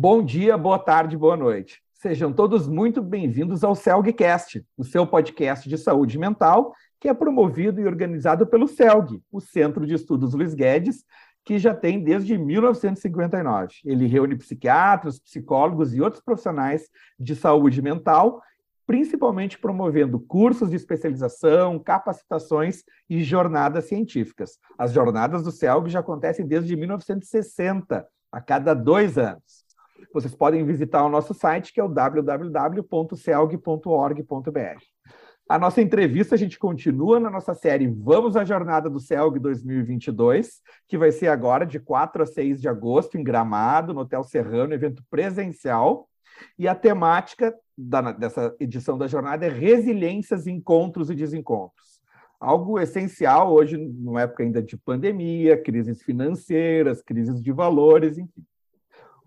Bom dia, boa tarde, boa noite. Sejam todos muito bem-vindos ao CELGcast, o seu podcast de saúde mental, que é promovido e organizado pelo CELG, o Centro de Estudos Luiz Guedes, que já tem desde 1959. Ele reúne psiquiatras, psicólogos e outros profissionais de saúde mental, principalmente promovendo cursos de especialização, capacitações e jornadas científicas. As jornadas do CELG já acontecem desde 1960, a cada dois anos vocês podem visitar o nosso site, que é o www.celg.org.br. A nossa entrevista, a gente continua na nossa série Vamos à Jornada do CELG 2022, que vai ser agora de 4 a 6 de agosto, em Gramado, no Hotel Serrano, evento presencial. E a temática da, dessa edição da jornada é resiliências, encontros e desencontros. Algo essencial hoje, numa época ainda de pandemia, crises financeiras, crises de valores, enfim.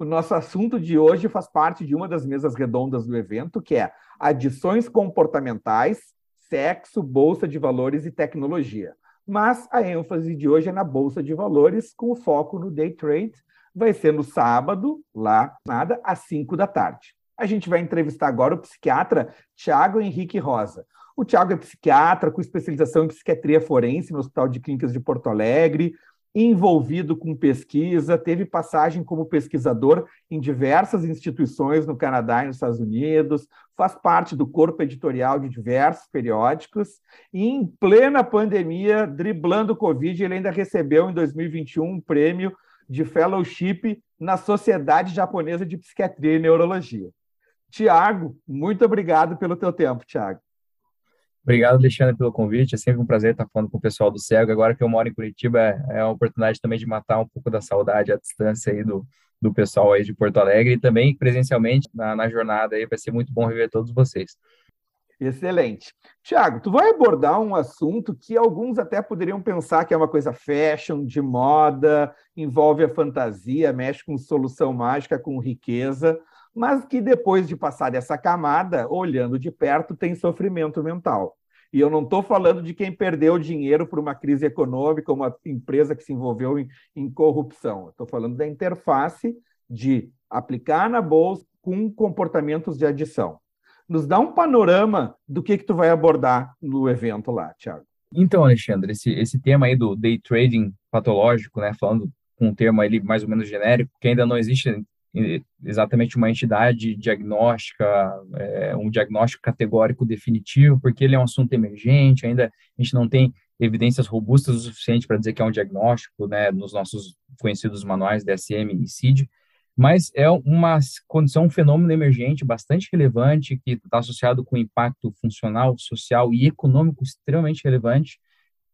O nosso assunto de hoje faz parte de uma das mesas redondas do evento, que é adições comportamentais, sexo, bolsa de valores e tecnologia. Mas a ênfase de hoje é na bolsa de valores, com foco no day trade. Vai ser no sábado, lá, nada, às 5 da tarde. A gente vai entrevistar agora o psiquiatra Tiago Henrique Rosa. O Tiago é psiquiatra com especialização em psiquiatria forense no Hospital de Clínicas de Porto Alegre, envolvido com pesquisa, teve passagem como pesquisador em diversas instituições no Canadá e nos Estados Unidos, faz parte do corpo editorial de diversos periódicos, e em plena pandemia, driblando o Covid, ele ainda recebeu em 2021 um prêmio de fellowship na Sociedade Japonesa de Psiquiatria e Neurologia. Tiago, muito obrigado pelo teu tempo, Tiago. Obrigado, Alexandre, pelo convite. É sempre um prazer estar falando com o pessoal do Cego. Agora que eu moro em Curitiba, é, é uma oportunidade também de matar um pouco da saudade à distância aí do, do pessoal aí de Porto Alegre e também presencialmente na, na jornada aí. Vai ser muito bom rever todos vocês. Excelente. Tiago, tu vai abordar um assunto que alguns até poderiam pensar que é uma coisa fashion, de moda, envolve a fantasia, mexe com solução mágica, com riqueza, mas que depois de passar essa camada, olhando de perto, tem sofrimento mental. E eu não estou falando de quem perdeu dinheiro por uma crise econômica, uma empresa que se envolveu em, em corrupção. Estou falando da interface de aplicar na bolsa com comportamentos de adição. Nos dá um panorama do que, que tu vai abordar no evento lá, Thiago. Então, Alexandre, esse, esse tema aí do day trading patológico, né, falando com um termo aí mais ou menos genérico, que ainda não existe exatamente uma entidade diagnóstica, é, um diagnóstico categórico definitivo, porque ele é um assunto emergente, ainda a gente não tem evidências robustas o suficiente para dizer que é um diagnóstico, né, nos nossos conhecidos manuais DSM e CID, mas é uma condição, um fenômeno emergente bastante relevante, que está associado com impacto funcional, social e econômico extremamente relevante.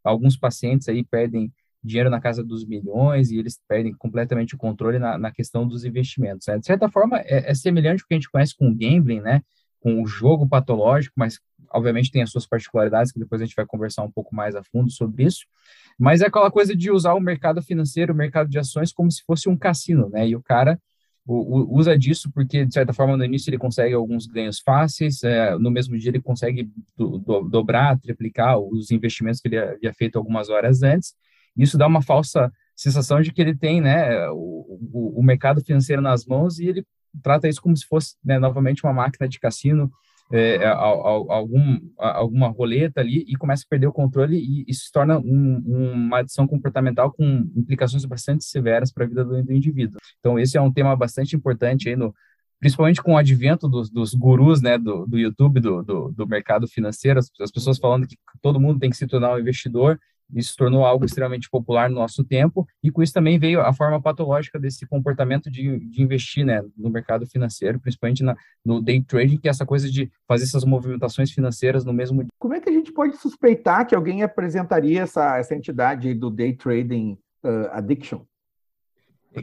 Alguns pacientes aí perdem dinheiro na casa dos milhões e eles perdem completamente o controle na, na questão dos investimentos. Né? De certa forma, é, é, semelhante ao que a gente conhece com o gambling, né? com o jogo patológico, mas obviamente tem as suas particularidades, que depois a gente vai conversar um pouco mais a fundo sobre isso. Mas é aquela coisa de usar o mercado financeiro, o mercado de ações, como se fosse um cassino, né? E o cara o, o, usa disso porque, de certa forma, no início ele consegue alguns ganhos fáceis, é, no mesmo dia ele consegue do, do, dobrar, triplicar os investimentos que ele havia feito algumas horas antes, isso dá uma falsa sensação de que ele tem né, o, o, o mercado financeiro nas mãos e ele trata isso como se fosse né, novamente uma máquina de cassino, é, é algum, alguma roleta ali e começa a perder o controle e isso se torna um, uma adição comportamental com implicações bastante severas para a vida do, do, indivíduo. Então esse é um tema bastante importante aí no principalmente com o advento dos, dos gurus né, do, do YouTube, do, do, do mercado financeiro, as, as pessoas falando que todo mundo tem que se tornar um investidor isso se tornou algo extremamente popular no nosso tempo, e com isso também veio a forma patológica desse comportamento de, de investir né, no mercado financeiro, principalmente na, no day trading, que é essa coisa de fazer essas movimentações financeiras no mesmo dia. Como é que a gente pode suspeitar que alguém apresentaria essa, essa entidade do day trading uh, addiction?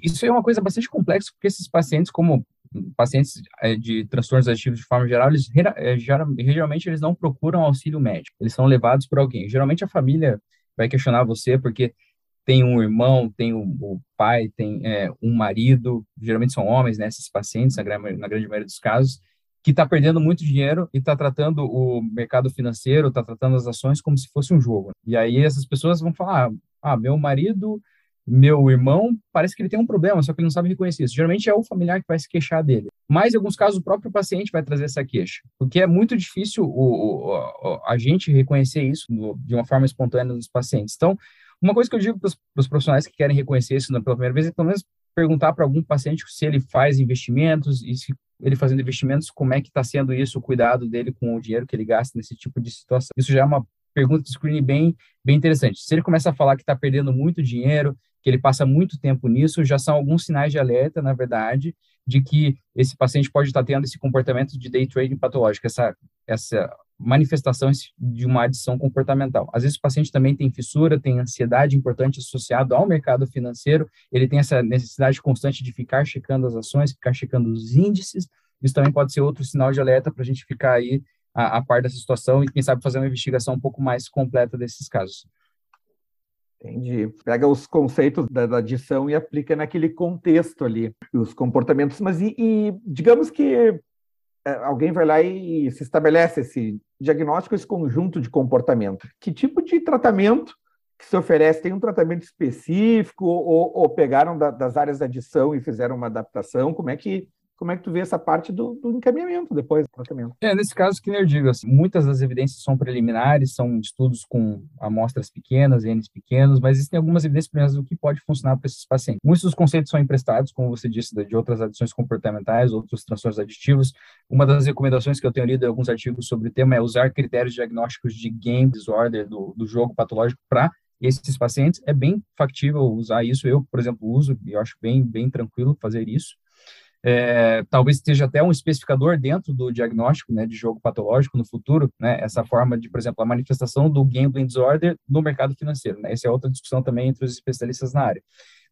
Isso é uma coisa bastante complexa, porque esses pacientes, como pacientes eh, de transtornos aditivos de forma geral, eles eh, geralmente eles não procuram auxílio médico, eles são levados por alguém. Geralmente a família vai questionar você porque tem um irmão, tem o, pai, tem é, um marido, geralmente são homens, né, esses pacientes, na, na grande maioria dos casos, que está perdendo muito dinheiro e está tratando o mercado financeiro, está tratando as ações como se fosse um jogo. E aí essas pessoas vão falar, ah, meu marido meu irmão parece que ele tem um problema, só que ele não sabe reconhecer isso. Geralmente é o familiar que vai se queixar dele. Mas, em alguns casos, o próprio paciente vai trazer essa queixa, porque é muito difícil o, o, a gente reconhecer isso de uma forma espontânea dos pacientes. Então, uma coisa que eu digo para os profissionais que querem reconhecer isso pela primeira vez é pelo menos perguntar para algum paciente se ele faz investimentos e se ele fazendo investimentos, como é que está sendo isso, o cuidado dele com o dinheiro que ele gasta nesse tipo de situação. Isso já é uma pergunta de screening bem, bem interessante. Se ele começa a falar que está perdendo muito dinheiro, que ele passa muito tempo nisso, já são alguns sinais de alerta, na verdade, de que esse paciente pode estar tendo esse comportamento de day trading patológico, essa, essa manifestação de uma adição comportamental. Às vezes o paciente também tem fissura, tem ansiedade importante associado ao mercado financeiro, ele tem essa necessidade constante de ficar checando as ações, ficar checando os índices, isso também pode ser outro sinal de alerta para a gente ficar aí a, a par dessa situação e, quem sabe, fazer uma investigação um pouco mais completa desses casos. Entendi. Pega os conceitos da, da adição e aplica naquele contexto ali, os comportamentos. Mas e, e digamos que é, alguém vai lá e se estabelece esse diagnóstico, esse conjunto de comportamento. Que tipo de tratamento que se oferece? Tem um tratamento específico ou, ou pegaram da, das áreas da adição e fizeram uma adaptação? Como é que como é que tu vê essa parte do, do encaminhamento depois do tratamento? É, nesse caso, que eu digo, assim, muitas das evidências são preliminares, são estudos com amostras pequenas, N pequenos, mas existem algumas evidências preliminares do que pode funcionar para esses pacientes. Muitos dos conceitos são emprestados, como você disse, de outras adições comportamentais, outros transtornos aditivos. Uma das recomendações que eu tenho lido em alguns artigos sobre o tema é usar critérios diagnósticos de game disorder, do, do jogo patológico, para esses pacientes. É bem factível usar isso. Eu, por exemplo, uso e acho bem, bem tranquilo fazer isso. É, talvez esteja até um especificador dentro do diagnóstico né, de jogo patológico no futuro, né, essa forma de, por exemplo, a manifestação do gambling disorder no mercado financeiro. Né, essa é outra discussão também entre os especialistas na área.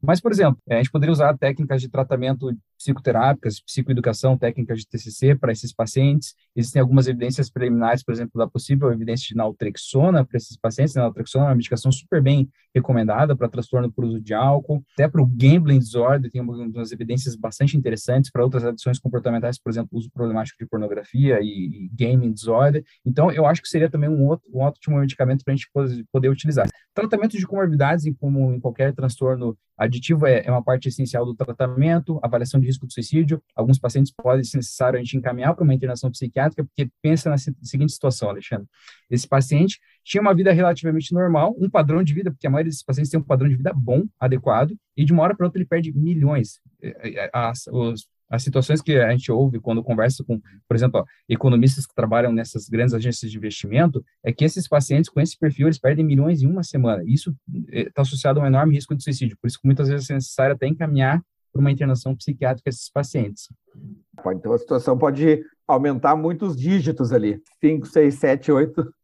Mas, por exemplo, a gente poderia usar técnicas de tratamento psicoterápicas, psicoeducação, técnicas de TCC para esses pacientes. Existem algumas evidências preliminares, por exemplo, da possível evidência de naltrexona para esses pacientes. Naltrexona é uma medicação super bem recomendada para transtorno por uso de álcool, até para o gambling disorder, tem algumas evidências bastante interessantes para outras adições comportamentais, por exemplo, uso problemático de pornografia e, e gaming disorder. Então, eu acho que seria também um, outro, um ótimo medicamento para a gente poder, poder utilizar. Tratamento de comorbidades, como em qualquer transtorno aditivo, é, é uma parte essencial do tratamento, avaliação de risco de suicídio. Alguns pacientes podem, se necessário, a gente encaminhar para uma internação psiquiátrica, porque pensa na seguinte situação, Alexandre. Esse paciente tinha uma vida relativamente normal, um padrão de vida, porque a maioria desses pacientes tem um padrão de vida bom, adequado, e de uma hora para outra ele perde milhões. É, é, as, os, as situações que a gente ouve quando conversa com, por exemplo, ó, economistas que trabalham nessas grandes agências de investimento, é que esses pacientes com esse perfil, eles perdem milhões em uma semana. Isso está associado a um enorme risco de suicídio. Por isso que muitas vezes é necessário até encaminhar para uma internação psiquiátrica esses pacientes. Então, a situação pode aumentar muitos dígitos ali. 5, 6, 7, 8,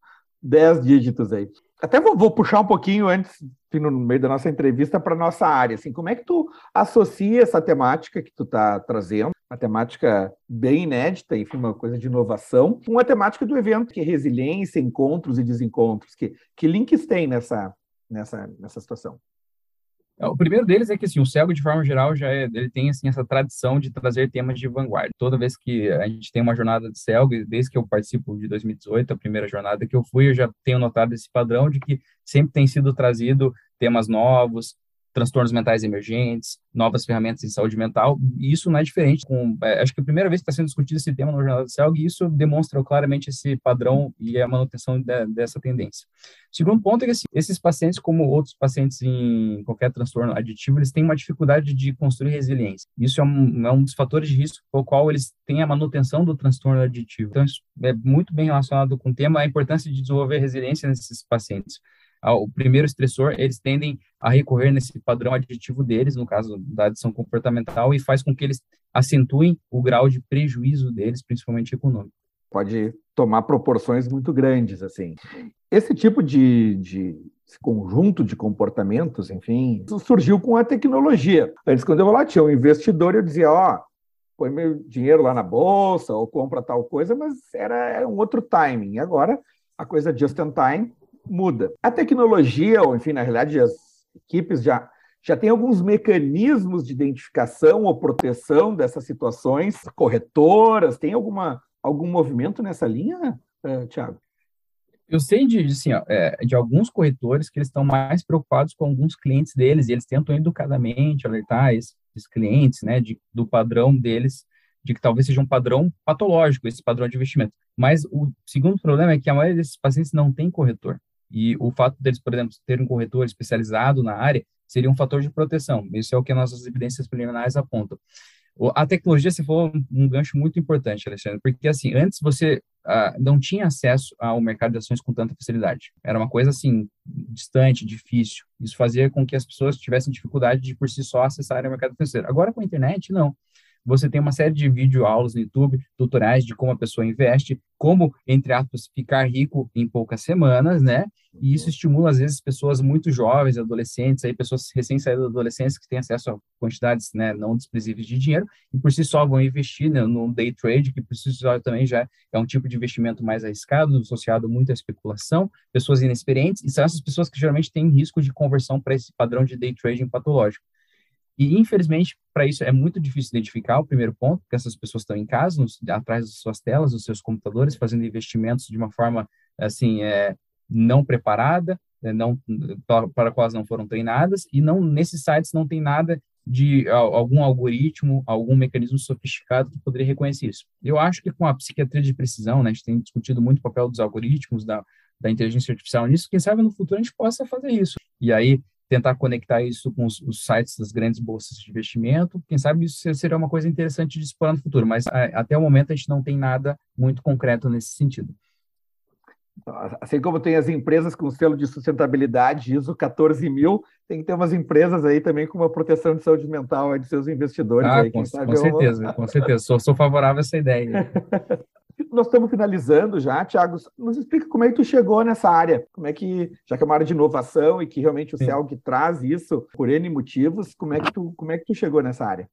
10 dígitos aí. Até vou, vou puxar um pouquinho antes, no meio da nossa entrevista, para nossa área. Assim, como é que tu associa essa temática que tu está trazendo, uma temática bem inédita, enfim, uma coisa de inovação, com a temática do evento, que é resiliência, encontros e desencontros. Que, que links tem nessa, nessa, nessa situação? É, o primeiro deles é que assim, o cego de forma geral já é, ele tem assim essa tradição de trazer temas de vanguarda. Toda vez que a gente tem uma jornada de cego, desde que eu participo de 2018, a primeira jornada que eu fui, eu já tenho notado esse padrão de que sempre tem sido trazido temas novos, transtornos mentais emergentes, novas ferramentas de saúde mental, e isso não é diferente. Com, é, acho que a primeira vez que está sendo discutido esse tema no Jornal do Céu, e isso demonstra claramente esse padrão e a manutenção de, dessa tendência. O segundo ponto é que assim, esses pacientes, como outros pacientes em qualquer transtorno aditivo, eles têm uma dificuldade de construir resiliência. Isso é um, é um dos fatores de risco pelo qual eles têm a manutenção do transtorno aditivo. Então, isso é muito bem relacionado com o tema, a importância de desenvolver resiliência nesses pacientes o primeiro estressor, eles tendem a recorrer nesse padrão aditivo deles, no caso da adição comportamental, e faz com que eles acentuem o grau de prejuízo deles, principalmente econômico. Pode tomar proporções muito grandes, assim. Esse tipo de, de esse conjunto de comportamentos, enfim, surgiu com a tecnologia. Antes, quando eu lá, tinha um investidor, eu dizia, ó, oh, põe meu dinheiro lá na bolsa ou compra tal coisa, mas era, era um outro timing. Agora, a coisa just in time, muda. A tecnologia, ou enfim, na realidade, as equipes já, já têm alguns mecanismos de identificação ou proteção dessas situações, corretoras, tem alguma, algum movimento nessa linha, uh, Tiago? Eu sei de, assim, ó, é, de alguns corretores que eles estão mais preocupados com alguns clientes deles e eles tentam educadamente alertar esses clientes, né, de, do padrão deles, de que talvez seja um padrão patológico, esse padrão de investimento. Mas o segundo problema é que a maioria desses pacientes não tem corretor. E o fato deles, por exemplo, terem um corretor especializado na área seria um fator de proteção. Isso é o que nossas evidências preliminares apontam. A tecnologia, se for um gancho muito importante, Alexandre, porque assim, antes você uh, não tinha acesso ao mercado de ações com tanta facilidade. Era uma coisa assim, distante, difícil. Isso fazia com que as pessoas tivessem dificuldade de por si só acessarem o mercado financeiro. Agora com a internet, não. Você tem uma série de vídeo aulas no YouTube, tutoriais de como a pessoa investe, como, entre aspas, ficar rico em poucas semanas, né? E isso estimula, às vezes, pessoas muito jovens, adolescentes, aí, pessoas recém-saídas da adolescência que têm acesso a quantidades né, não desprezíveis de dinheiro e por si só vão investir né, no day trade, que por si só também já é um tipo de investimento mais arriscado, associado muito à especulação, pessoas inexperientes, e são essas pessoas que geralmente têm risco de conversão para esse padrão de day trading patológico. E, infelizmente, para isso é muito difícil identificar o primeiro ponto, porque essas pessoas estão em casa, nos, atrás das suas telas, dos seus computadores, fazendo investimentos de uma forma, assim, é, não preparada, né, não para quais não foram treinadas, e não nesses sites não tem nada de algum algoritmo, algum mecanismo sofisticado que poderia reconhecer isso. Eu acho que com a psiquiatria de precisão, né, a gente tem discutido muito o papel dos algoritmos, da, da inteligência artificial nisso, quem sabe no futuro a gente possa fazer isso. E aí, tentar conectar isso com os, os, sites das grandes bolsas de investimento. Quem sabe isso seria uma coisa interessante de explorar no futuro, mas a, até o momento a gente não tem nada muito concreto nesse sentido. Assim como tem as empresas com selo de sustentabilidade ISO 14000, tem que ter umas empresas aí também com uma proteção de saúde mental de seus investidores. Ah, aí, com, com certeza, com certeza. Sou, sou favorável a essa ideia. Nós estamos finalizando já, Thiago. Nos explica como é que tu chegou nessa área. Como é que, já que é uma área de inovação e que realmente o Sim. CELG traz isso por N motivos, como é que tu, como é que tu chegou nessa área?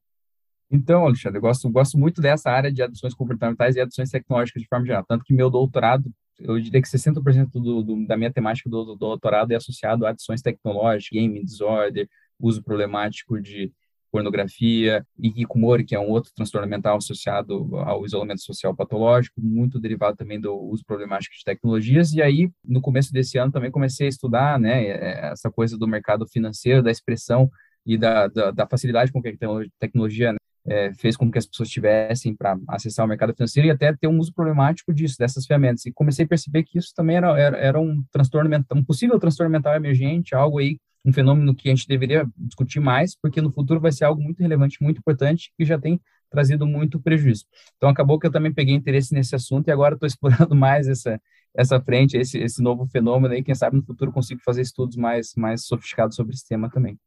Então, Alexandre, eu gosto, gosto muito dessa área de adições comportamentais e adições tecnológicas de forma geral. Tanto que meu doutorado, eu diria que 60% do, do, da minha temática do, do doutorado é associado a adições tecnológicas, game disorder, uso problemático de pornografia, e hikikomori, que é um outro transtorno mental associado ao isolamento social patológico, muito derivado também do uso problemático de tecnologias. E aí, no começo desse ano, também comecei a estudar né, é, essa coisa do mercado financeiro, da expressão e da, da, da facilidade com que a tecnologia né, é, fez com que as pessoas tivessem para acessar o mercado financeiro e até ter um uso problemático disso, dessas ferramentas. E comecei a perceber que isso também era, era, era um transtorno mental, um possível transtorno mental emergente, algo aí um fenômeno que a gente deveria discutir mais, porque no futuro vai ser algo muito relevante, muito importante, que já tem trazido muito prejuízo. Então, acabou que eu também peguei interesse nesse assunto e agora estou explorando mais essa, essa frente, esse, esse novo fenômeno aí, quem sabe no futuro consigo fazer estudos mais, mais sofisticados sobre esse tema também.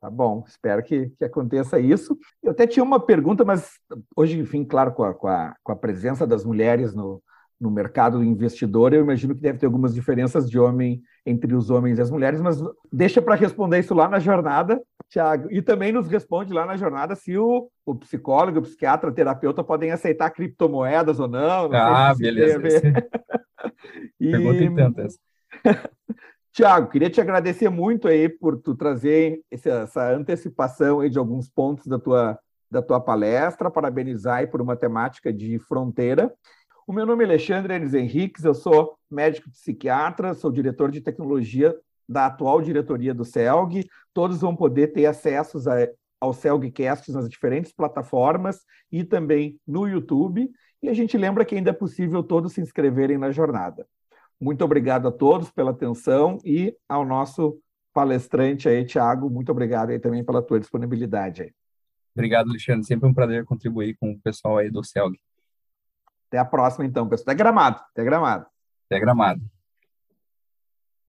Tá bom, espero que, que aconteça isso. Eu até tinha uma pergunta, mas hoje, enfim, claro, com a, com a, com a presença das mulheres no, no mercado investidor, eu imagino que deve ter algumas diferenças de homem entre os homens e as mulheres, mas deixa para responder isso lá na jornada, Tiago. E também nos responde lá na jornada se o, o psicólogo, o psiquiatra, o terapeuta podem aceitar criptomoedas ou não. não ah, beleza. e... Pergunta tantas. Tiago, queria te agradecer muito aí por tu trazer essa antecipação aí de alguns pontos da tua, da tua palestra, parabenizar aí por uma temática de fronteira. O meu nome é Alexandre Enes Henriques, eu sou médico psiquiatra, sou diretor de tecnologia da atual diretoria do CELG. Todos vão poder ter acesso ao CELGcast nas diferentes plataformas e também no YouTube. E a gente lembra que ainda é possível todos se inscreverem na jornada. Muito obrigado a todos pela atenção e ao nosso palestrante aí, Tiago, muito obrigado aí também pela tua disponibilidade. Obrigado, Alexandre. Sempre um prazer contribuir com o pessoal aí do CELG. Até a próxima, então, pessoal. Até gramado. Até gramado. Até gramado.